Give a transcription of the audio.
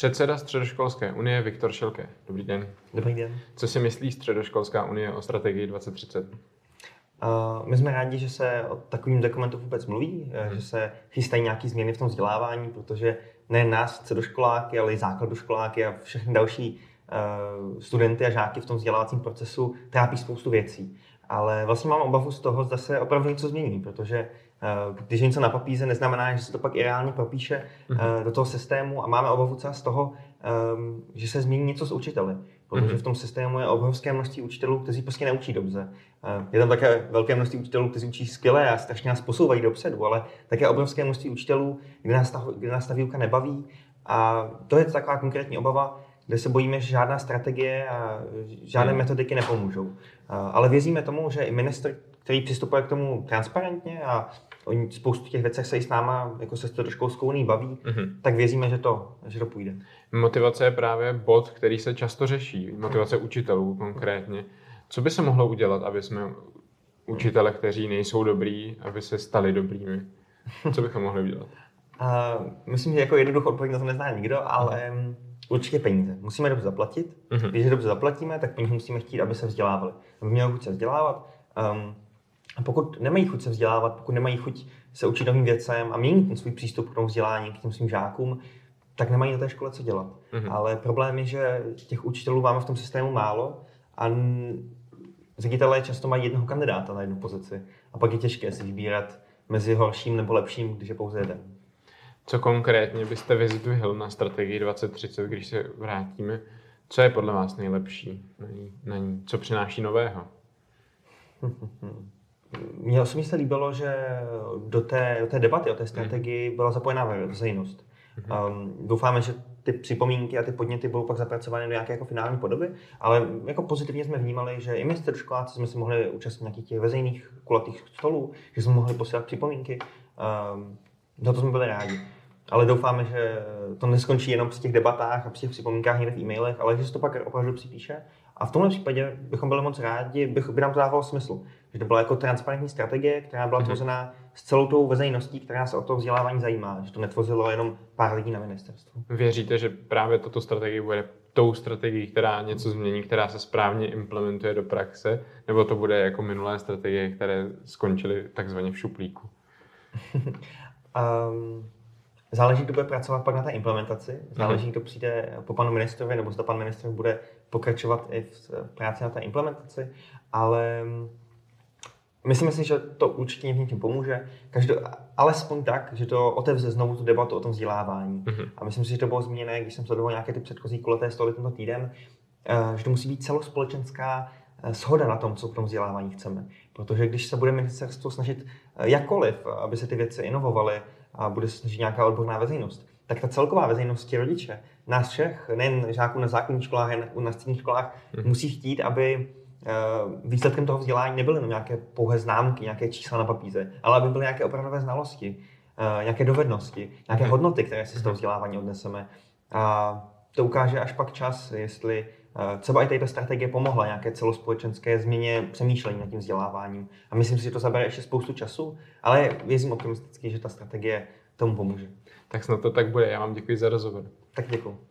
Předseda Středoškolské unie Viktor Šelke. Dobrý den. Dobrý den. Co si myslí Středoškolská unie o strategii 2030? Uh, my jsme rádi, že se o takovým dokumentu vůbec mluví, hmm. že se chystají nějaké změny v tom vzdělávání, protože ne nás, středoškoláky, ale i základoškoláky a všechny další studenty a žáky v tom vzdělávacím procesu trápí spoustu věcí. Ale vlastně mám obavu z toho, zda se opravdu něco změní, protože uh, když je něco na papíře, neznamená, že se to pak i reálně propíše uh, do toho systému a máme obavu třeba z toho, um, že se změní něco s učiteli protože mhm. v tom systému je obrovské množství učitelů, kteří prostě neučí dobře. Je tam také velké množství učitelů, kteří učí skvěle a strašně nás posouvají dopředu, ale také obrovské množství učitelů, kde nás ta, kde nás ta výuka nebaví. A to je taková konkrétní obava, kde se bojíme, že žádná strategie a žádné hmm. metodiky nepomůžou. Ale věříme tomu, že i ministr, který přistupuje k tomu transparentně a oni spoustu těch věcech se i s náma, jako se středoškolskou unii baví, mm-hmm. tak věříme, že to, že to půjde. Motivace je právě bod, který se často řeší. Motivace učitelů konkrétně. Co by se mohlo udělat, aby jsme učitele, kteří nejsou dobrý, aby se stali dobrými? Co bychom mohli udělat? Uh, myslím, že jako jednoduchou odpověď na to nezná nikdo, ale uh určitě peníze. Musíme dobře zaplatit. Uh-huh. Když je dobře zaplatíme, tak po nich musíme chtít, aby se vzdělávali. Aby měli chuť se vzdělávat. Um, a pokud nemají chuť se vzdělávat, pokud nemají chuť se učit novým věcem a měnit ten svůj přístup k tomu vzdělání, k těm svým žákům, tak nemají na té škole co dělat. Uh-huh. Ale problém je, že těch učitelů máme v tom systému málo a ředitelé často mají jednoho kandidáta na jednu pozici. A pak je těžké si vybírat mezi horším nebo lepším, když je pouze jeden. Co konkrétně byste vyzdvihl na strategii 2030, když se vrátíme? Co je podle vás nejlepší na ní? Na ní? Co přináší nového? Mně osobně se líbilo, že do té, do té debaty o té strategii byla zapojená veřejnost. Um, doufáme, že ty připomínky a ty podněty budou pak zapracovány do nějaké jako finální podoby, ale jako pozitivně jsme vnímali, že i my středoškoláci jsme se mohli účastnit nějakých těch veřejných kulatých stolů, že jsme mohli posílat připomínky. Um, za to jsme byli rádi. Ale doufáme, že to neskončí jenom při těch debatách a při těch připomínkách někde v e-mailech, ale že se to pak opravdu připíše. A v tomhle případě bychom byli moc rádi, bych, by nám to dávalo smysl. Že to byla jako transparentní strategie, která byla mm-hmm. tvořena s celou tou veřejností, která se o to vzdělávání zajímá. Že to netvořilo jenom pár lidí na ministerstvu. Věříte, že právě tato strategie bude tou strategií, která něco změní, která se správně implementuje do praxe, nebo to bude jako minulé strategie, které skončily takzvaně v šuplíku? um, Záleží, kdo bude pracovat pak na té implementaci, záleží, mhm. kdo přijde po panu ministrovi, nebo zda pan ministr bude pokračovat i v práci na té implementaci, ale myslím si, že to určitě něčím pomůže. Každou, alespoň tak, že to otevře znovu tu debatu o tom vzdělávání. Mm-hmm. A myslím si, že to bylo zmíněné, když jsem sledoval nějaké ty předchozí kuleté stoly tento týden, eh, že to musí být celospolečenská eh, shoda na tom, co v tom vzdělávání chceme. Protože když se bude ministerstvo snažit eh, jakkoliv, aby se ty věci inovovaly, a bude se snažit nějaká odborná veřejnost, tak ta celková veřejnost, ti rodiče, nás všech, nejen žáků na základních školách, jen na středních školách, hmm. musí chtít, aby eh, výsledkem toho vzdělání nebyly jenom nějaké pouhé známky, nějaké čísla na papíře, ale aby byly nějaké opravdové znalosti, eh, nějaké dovednosti, nějaké hmm. hodnoty, které si z toho vzdělávání odneseme. A to ukáže až pak čas, jestli eh, třeba i ta strategie pomohla nějaké celospolečenské změně přemýšlení nad tím vzděláváním. A myslím si, že to zabere ještě spoustu času, ale věřím optimisticky, že ta strategie tomu pomůže. Tak snad to tak bude. Já vám děkuji za rozhovor. Tak děkuji.